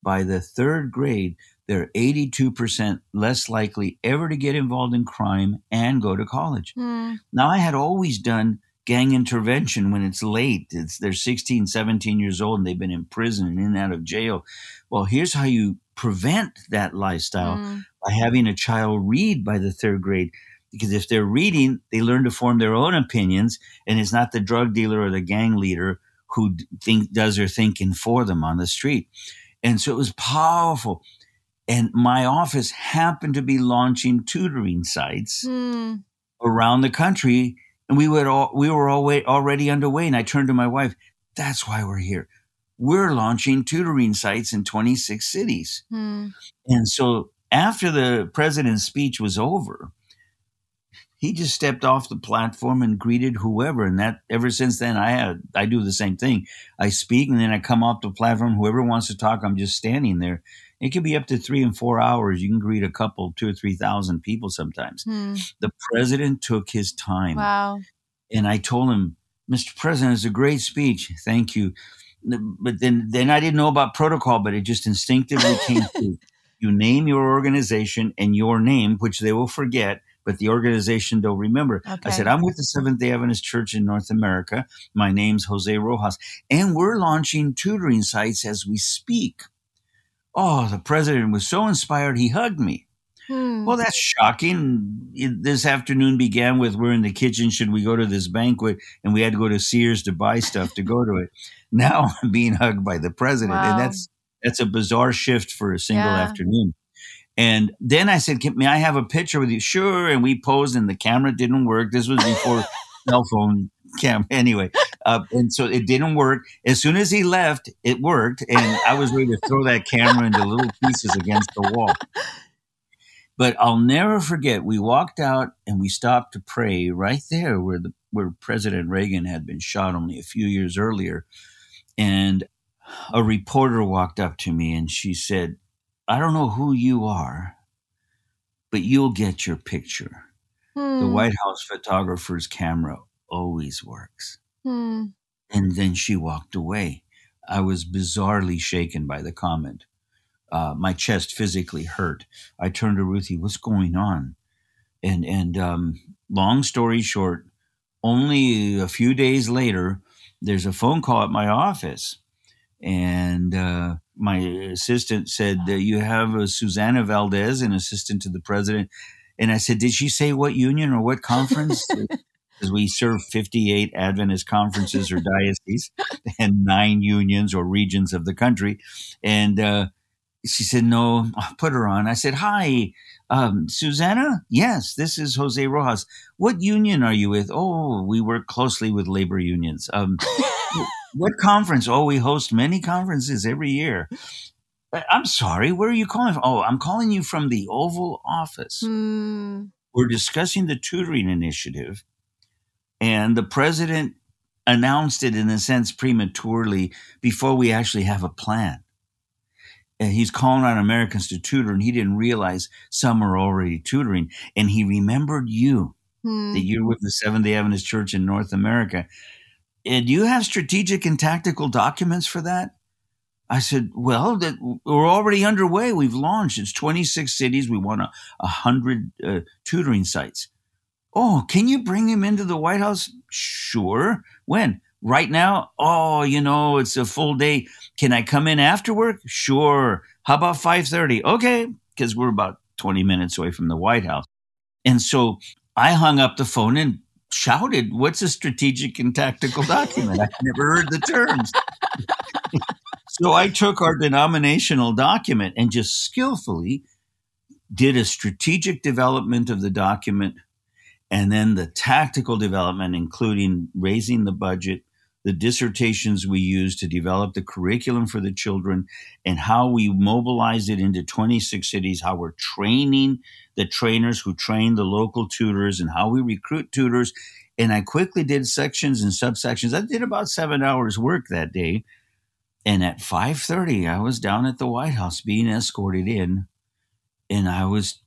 by the third grade, they're 82% less likely ever to get involved in crime and go to college. Hmm. Now, I had always done gang intervention when it's late. It's, they're 16, 17 years old and they've been in prison and in and out of jail. Well, here's how you prevent that lifestyle Hmm. by having a child read by the third grade. Because if they're reading, they learn to form their own opinions, and it's not the drug dealer or the gang leader who think does their thinking for them on the street. And so it was powerful. And my office happened to be launching tutoring sites Hmm. around the country, and we would all we were already underway. And I turned to my wife, "That's why we're here. We're launching tutoring sites in 26 cities." Hmm. And so after the president's speech was over, he just stepped off the platform and greeted whoever. And that ever since then, I had I do the same thing. I speak and then I come off the platform. Whoever wants to talk, I'm just standing there. It can be up to three and four hours. You can greet a couple, two or three thousand people sometimes. Hmm. The president took his time. Wow. And I told him, Mr. President, it's a great speech. Thank you. But then, then I didn't know about protocol, but it just instinctively came *laughs* through. You name your organization and your name, which they will forget, but the organization they'll remember. I said, I'm with the Seventh day Adventist Church in North America. My name's Jose Rojas, and we're launching tutoring sites as we speak. Oh, the president was so inspired, he hugged me. Hmm. Well, that's shocking. It- This afternoon began with we're in the kitchen. Should we go to this banquet? And we had to go to Sears to buy stuff to go to it. Now *laughs* I'm being hugged by the president, Wow. and that's that's a bizarre shift for a single Yeah. afternoon. And then I said, "Can- "May I have a picture with you?" Sure. And we posed, and the camera didn't work. This was before *laughs* cell phone camera. Anyway, uh, and so it didn't work. As soon as he left, it worked, and I was ready to throw that camera into little pieces against the wall. But I'll never forget. We walked out and we stopped to pray right there where the where President Reagan had been shot only a few years earlier. And a reporter walked up to me and she said, "I don't know who you are, but you'll get your picture. The Hmm. White House photographer's camera always works." Hmm. And then she walked away. I was bizarrely shaken by the comment. Uh, my chest physically hurt. I turned to Ruthie, what's going on? And and um, long story short, only a few days later, there's a phone call at my office, and uh, my assistant said that you have a Susanna Valdez, an assistant to the president. And I said, did she say what union or what conference? *laughs* Because we serve 58 Adventist conferences or dioceses *laughs* and nine unions or regions of the country. And uh, she said, No, I'll put her on. I said, Hi, um, Susanna? Yes, this is Jose Rojas. What union are you with? Oh, we work closely with labor unions. Um, what conference? Oh, we host many conferences every year. "I- I'm sorry, where are you calling from? Oh, I'm calling you from the Oval Office. Hmm. We're discussing the tutoring initiative, and the president announced it in a sense prematurely before we actually have a plan. And he's calling on Americans to tutor, and he didn't realize some are already tutoring. And he remembered you, Hmm. that you're with the Seventh day Adventist Church in North America. And do you have strategic and tactical documents for that? I said, well, that we're already underway. We've launched. It's 26 cities. We want a, a hundred uh, tutoring sites. Oh, can you bring him into the White House? Sure. When? Right now? Oh, you know, it's a full day. Can I come in after work? Sure. How about 5:30? Okay, because we're about 20 minutes away from the White House. And so I hung up the phone and shouted, "What's a strategic and tactical document?" I've never heard the terms. *laughs* so I took our denominational document and just skillfully did a strategic development of the document and then the tactical development, including raising the budget, the dissertations we used to develop the curriculum for the children and how we mobilized it into 26 cities, how we're training the trainers who train the local tutors and how we recruit tutors. And I quickly did sections and subsections. I did about seven hours work that day. And at 5:30, I was down at the White House being escorted in. And I was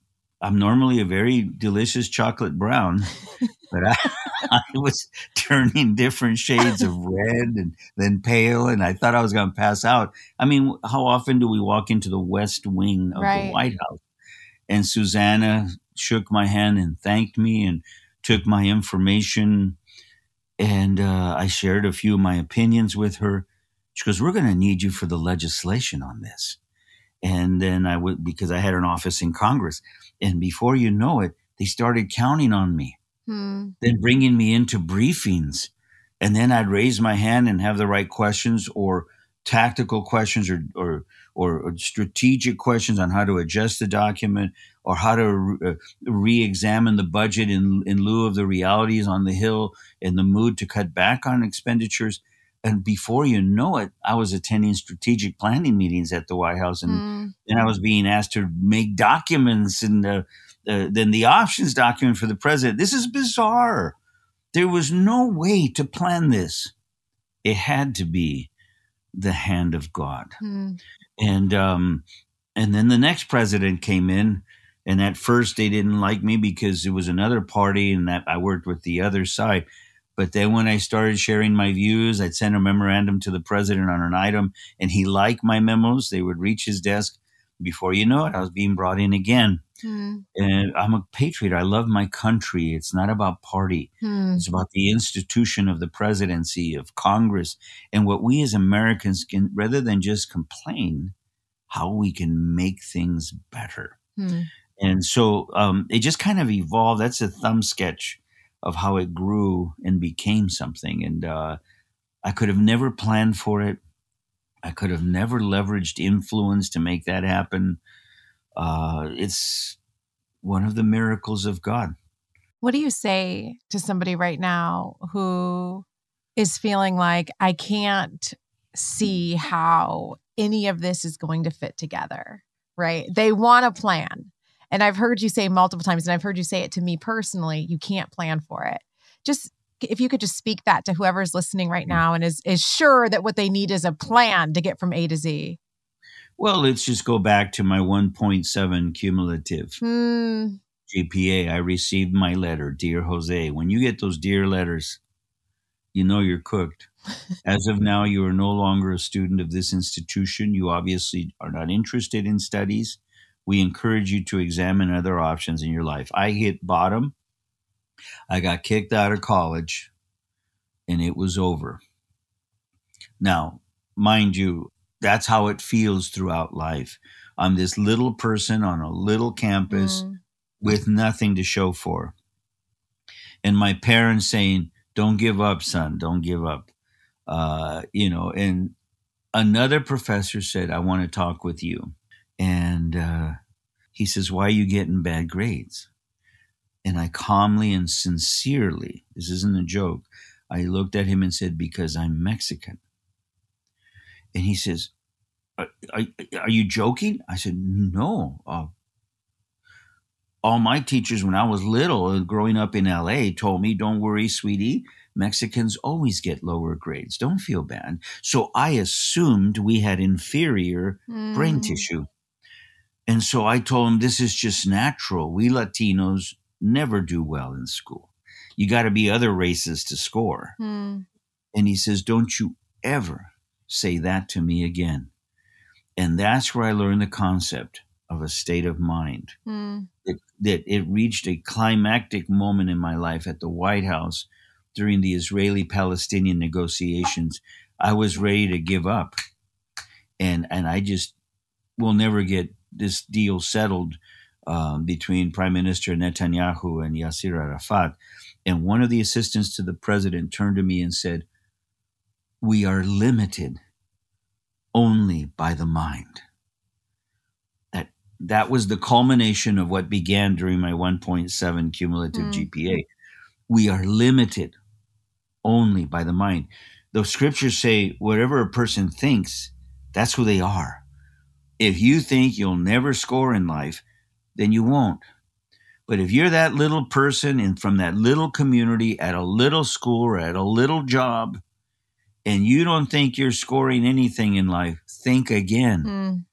I'm normally a very delicious chocolate brown, *laughs* but I, *laughs* I, was turning different shades of red and then pale, and I thought I was going to pass out. I mean, how often do we walk into the West Wing of right. the White House? And Susanna shook my hand and thanked me and took my information, and uh, I shared a few of my opinions with her. She goes, "We're going to need you for the legislation on this." And then I would because I had an office in Congress. And before you know it, they started counting on me, hmm. then bringing me into briefings. And then I'd raise my hand and have the right questions or tactical questions or, or, or strategic questions on how to adjust the document or how to re examine the budget in, in lieu of the realities on the Hill and the mood to cut back on expenditures and before you know it, I was attending strategic planning meetings at the White House, and mm. and I was being asked to make documents and the, uh, then the options document for the president. This is bizarre. There was no way to plan this. It had to be the hand of God, mm. and um, and then the next president came in, and at first they didn't like me because it was another party, and that I worked with the other side but then when I started sharing my views, I'd send a memorandum to the president on an item, and he liked my memos. They would reach his desk. Before you know it, I was being brought in again. Mm. And I'm a patriot. I love my country. It's not about party. Mm. It's about the institution of the presidency, of Congress, and what we as Americans can, rather than just complain, how we can make things better. Mm. And so um, it just kind of evolved. That's a thumb sketch of how it grew and became something. And uh, I could have never planned for it. I could have never leveraged influence to make that happen. Uh, it's one of the miracles of God. What do you say to somebody right now who is feeling like I can't see how any of this is going to fit together? Right? They want a plan. And I've heard you say multiple times, and I've heard you say it to me personally, you can't plan for it. Just if you could just speak that to whoever's listening right now and is is sure that what they need is a plan to get from A to Z. Well, let's just go back to my 1.7 cumulative hmm. GPA. I received my letter, dear Jose. When you get those dear letters, you know you're cooked. *laughs* As of now, you are no longer a student of this institution. You obviously are not interested in studies we encourage you to examine other options in your life. I hit bottom. I got kicked out of college and it was over. Now, mind you, that's how it feels throughout life. I'm this little person on a little campus mm. with nothing to show for. And my parents saying, Don't give up, son, don't give up. Uh, you know, and another professor said, I want to talk with you. And uh, he says, Why are you getting bad grades? And I calmly and sincerely, this isn't a joke, I looked at him and said, Because I'm Mexican. And he says, Are, are, are you joking? I said, No. Uh, all my teachers, when I was little, uh, growing up in LA, told me, Don't worry, sweetie. Mexicans always get lower grades. Don't feel bad. So I assumed we had inferior mm. brain tissue. And so I told him, this is just natural. We Latinos never do well in school. You got to be other races to score. Hmm. And he says, don't you ever say that to me again. And that's where I learned the concept of a state of mind. Hmm. It, that it reached a climactic moment in my life at the White House during the Israeli Palestinian negotiations. I was ready to give up. And, and I just will never get this deal settled um, between Prime Minister Netanyahu and Yasser Arafat. And one of the assistants to the president turned to me and said, We are limited only by the mind. That, that was the culmination of what began during my 1.7 cumulative mm. GPA. We are limited only by the mind. the scriptures say whatever a person thinks, that's who they are. If you think you'll never score in life, then you won't. But if you're that little person and from that little community at a little school or at a little job, and you don't think you're scoring anything in life, think again. Mm.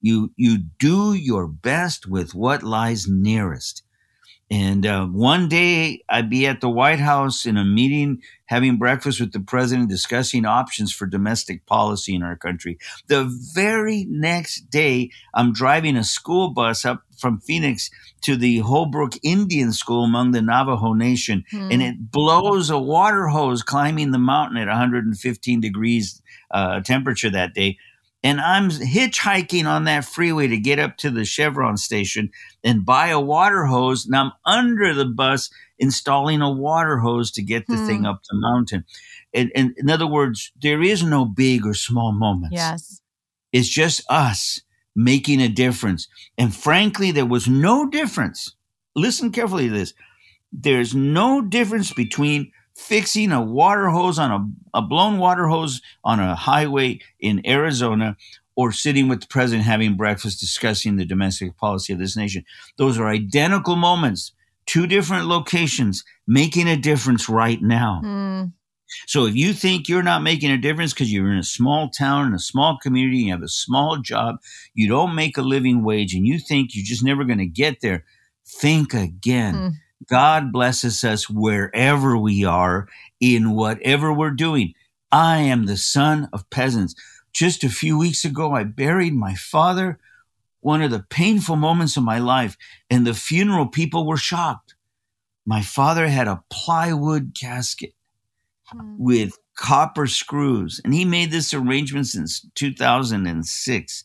You you do your best with what lies nearest. And uh, one day I'd be at the White House in a meeting, having breakfast with the president, discussing options for domestic policy in our country. The very next day, I'm driving a school bus up from Phoenix to the Holbrook Indian School among the Navajo Nation, hmm. and it blows a water hose climbing the mountain at 115 degrees uh, temperature that day and I'm hitchhiking on that freeway to get up to the Chevron station and buy a water hose. And I'm under the bus installing a water hose to get the hmm. thing up the mountain. And, and, in other words, there is no big or small moments. Yes. It's just us making a difference. And frankly, there was no difference. Listen carefully to this. There's no difference between fixing a water hose on a, a blown water hose on a highway in Arizona or sitting with the president having breakfast discussing the domestic policy of this nation. Those are identical moments, two different locations, making a difference right now. Mm. So if you think you're not making a difference because you're in a small town, in a small community, you have a small job, you don't make a living wage, and you think you're just never going to get there, think again. Mm. God blesses us wherever we are, in whatever we're doing. I am the son of peasants. Just a few weeks ago, I buried my father, one of the painful moments of my life, and the funeral people were shocked. My father had a plywood casket hmm. with copper screws, and he made this arrangement since 2006.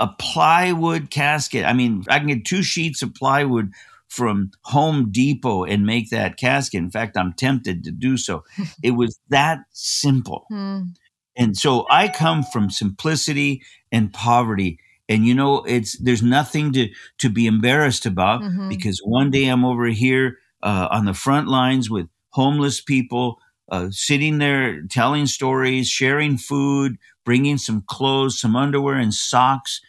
A plywood casket. I mean, I can get two sheets of plywood from Home Depot and make that casket. In fact, I'm tempted to do so. *laughs* it was that simple. Hmm. And so I come from simplicity and poverty. And you know, it's there's nothing to to be embarrassed about mm-hmm. because one day I'm over here uh, on the front lines with homeless people, uh, sitting there telling stories, sharing food, bringing some clothes, some underwear, and socks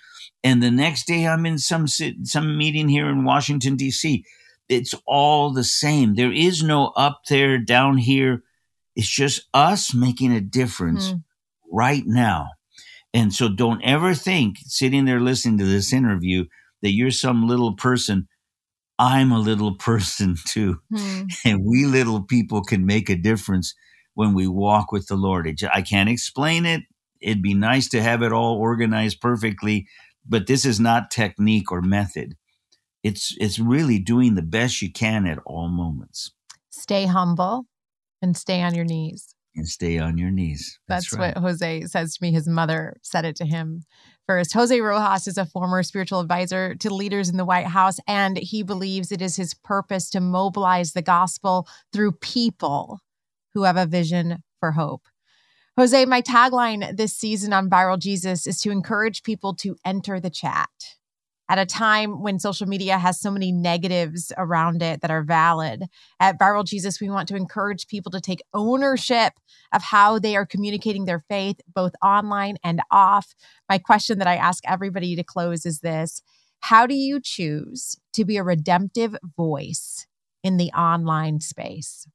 and the next day I'm in some some meeting here in Washington D.C. It's all the same. There is no up there, down here. It's just us making a difference mm. right now. And so don't ever think sitting there listening to this interview that you're some little person. I'm a little *laughs* person too. Mm. And we little people can make a difference when we walk with the Lord. I can't explain it. It'd be nice to have it all organized perfectly, but this is not technique or method. It's it's really doing the best you can at all moments. Stay humble and stay on your knees. And stay on your knees. That's, That's right. what Jose says to me. His mother said it to him first. Jose Rojas is a former spiritual advisor to leaders in the White House, and he believes it is his purpose to mobilize the gospel through people who have a vision for hope. Jose, my tagline this season on Viral Jesus is to encourage people to enter the chat at a time when social media has so many negatives around it that are valid. At Viral Jesus, we want to encourage people to take ownership of how they are communicating their faith, both online and off. My question that I ask everybody to close is this How do you choose to be a redemptive voice in the online space?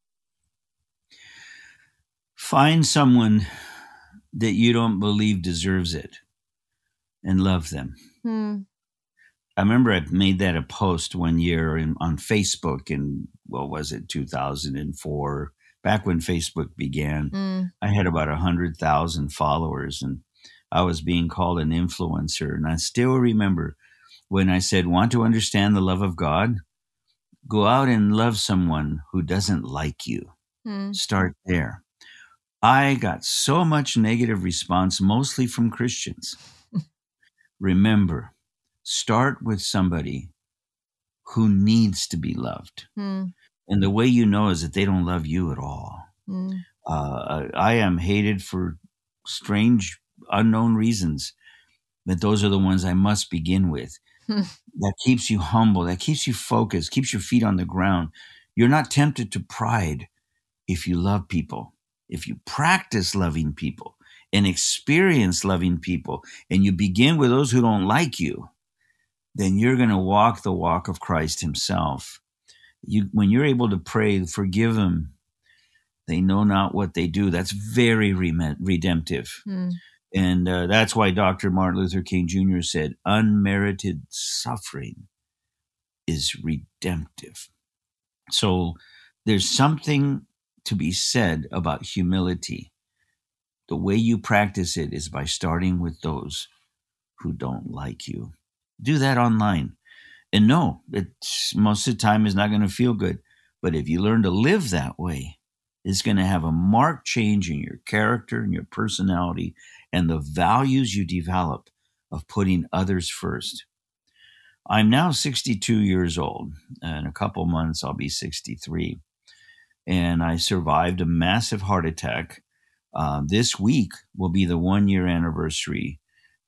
Find someone that you don't believe deserves it and love them. Hmm. I remember I made that a post one year in, on Facebook in, what was it, 2004, back when Facebook began. Mm. I had about 100,000 followers and I was being called an influencer. And I still remember when I said, Want to understand the love of God? Go out and love someone who doesn't like you. Mm. Start there. I got so much negative response, mostly from Christians. *laughs* Remember, start with somebody who needs to be loved. Mm. And the way you know is that they don't love you at all. Mm. Uh, I am hated for strange, unknown reasons, but those are the ones I must begin with. that keeps you humble, that keeps you focused, keeps your feet on the ground. You're not tempted to pride if you love people if you practice loving people and experience loving people, and you begin with those who don't like you, then you're going to walk the walk of Christ Himself. You, when you're able to pray, forgive them. They know not what they do. That's very redemptive. Mm. And uh, that's why Dr. Martin Luther King Jr. said, unmerited suffering is redemptive. So there's something to be said about humility. The way you practice it is by starting with those who don't like you. Do that online. And no, it's most of the time is not going to feel good. But if you learn to live that way, it's going to have a marked change in your character and your personality and the values you develop of putting others first. I'm now 62 years old. In a couple months, I'll be 63. And I survived a massive heart attack. Uh, this week will be the one year anniversary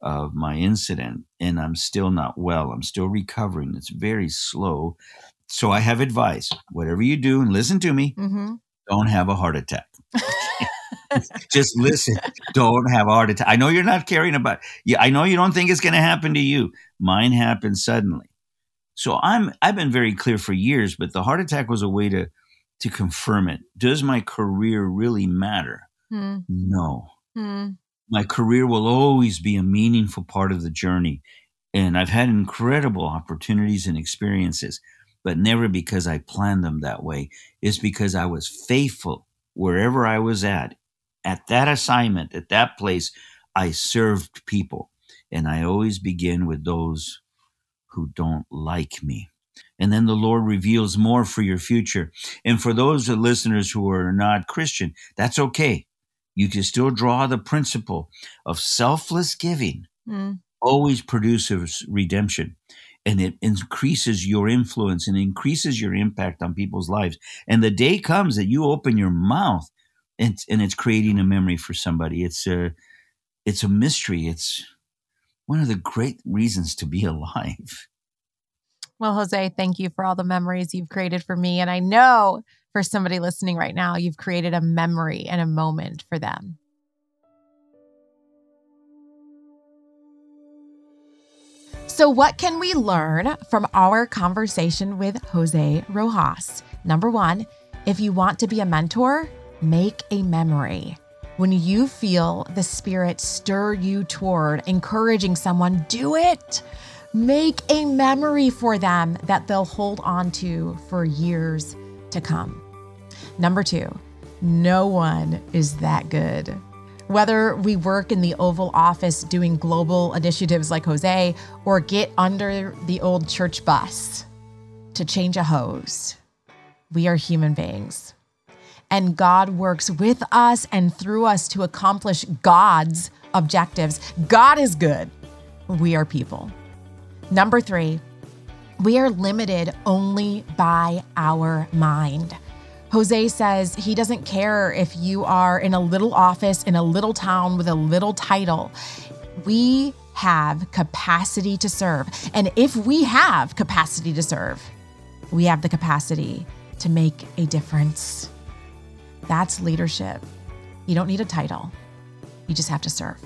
of my incident, and I'm still not well. I'm still recovering. It's very slow. So I have advice whatever you do, and listen to me, mm-hmm. don't have a heart attack. Just listen. Don't have a heart attack. I know you're not caring about. Yeah, I know you don't think it's going to happen to you. Mine happened suddenly. So I'm. I've been very clear for years, but the heart attack was a way to to confirm it. Does my career really matter? Hmm. No. Hmm. My career will always be a meaningful part of the journey, and I've had incredible opportunities and experiences, but never because I planned them that way. It's because I was faithful wherever I was at at that assignment, at that place, I served people. And I always begin with those who don't like me. And then the Lord reveals more for your future. And for those listeners who are not Christian, that's okay. You can still draw the principle of selfless giving, mm. always produces redemption. And it increases your influence and increases your impact on people's lives. And the day comes that you open your mouth and, and it's creating a memory for somebody. It's a, it's a mystery. It's one of the great reasons to be *laughs* alive. Well, Jose, thank you for all the memories you've created for me. And I know for somebody listening right now, you've created a memory and a moment for them. So, what can we learn from our conversation with Jose Rojas? Number one, if you want to be a mentor, make a memory. When you feel the Spirit stir you toward encouraging someone, do it. Make a memory for them that they'll hold on to for years to come. Number two, no one is that good. Whether we work in the Oval Office doing global initiatives like Jose or get under the old church bus to change a hose, we are human beings and God works with us and through us to accomplish God's objectives. God is good. We are people. Number three, we are limited only by our mind. Jose says he doesn't care if you are in a little office in a little town with a little title. We have capacity to serve. And if we have capacity to serve, we have the capacity to make a difference. That's leadership. You don't need a title, you just have to serve.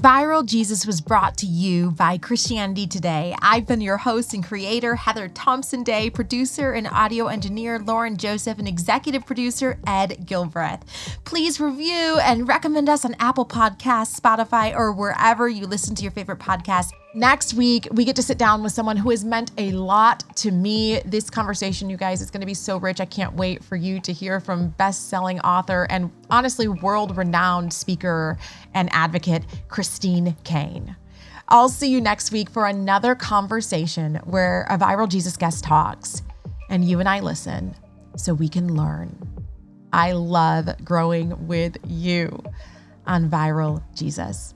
Viral Jesus was brought to you by Christianity Today. I've been your host and creator, Heather Thompson Day, producer and audio engineer, Lauren Joseph, and executive producer, Ed Gilbreath. Please review and recommend us on Apple Podcasts, Spotify, or wherever you listen to your favorite podcast. Next week, we get to sit down with someone who has meant a lot to me. This conversation, you guys, is going to be so rich. I can't wait for you to hear from best selling author and honestly world renowned speaker and advocate, Christine Caine. I'll see you next week for another conversation where a viral Jesus guest talks and you and I listen so we can learn. I love growing with you on Viral Jesus.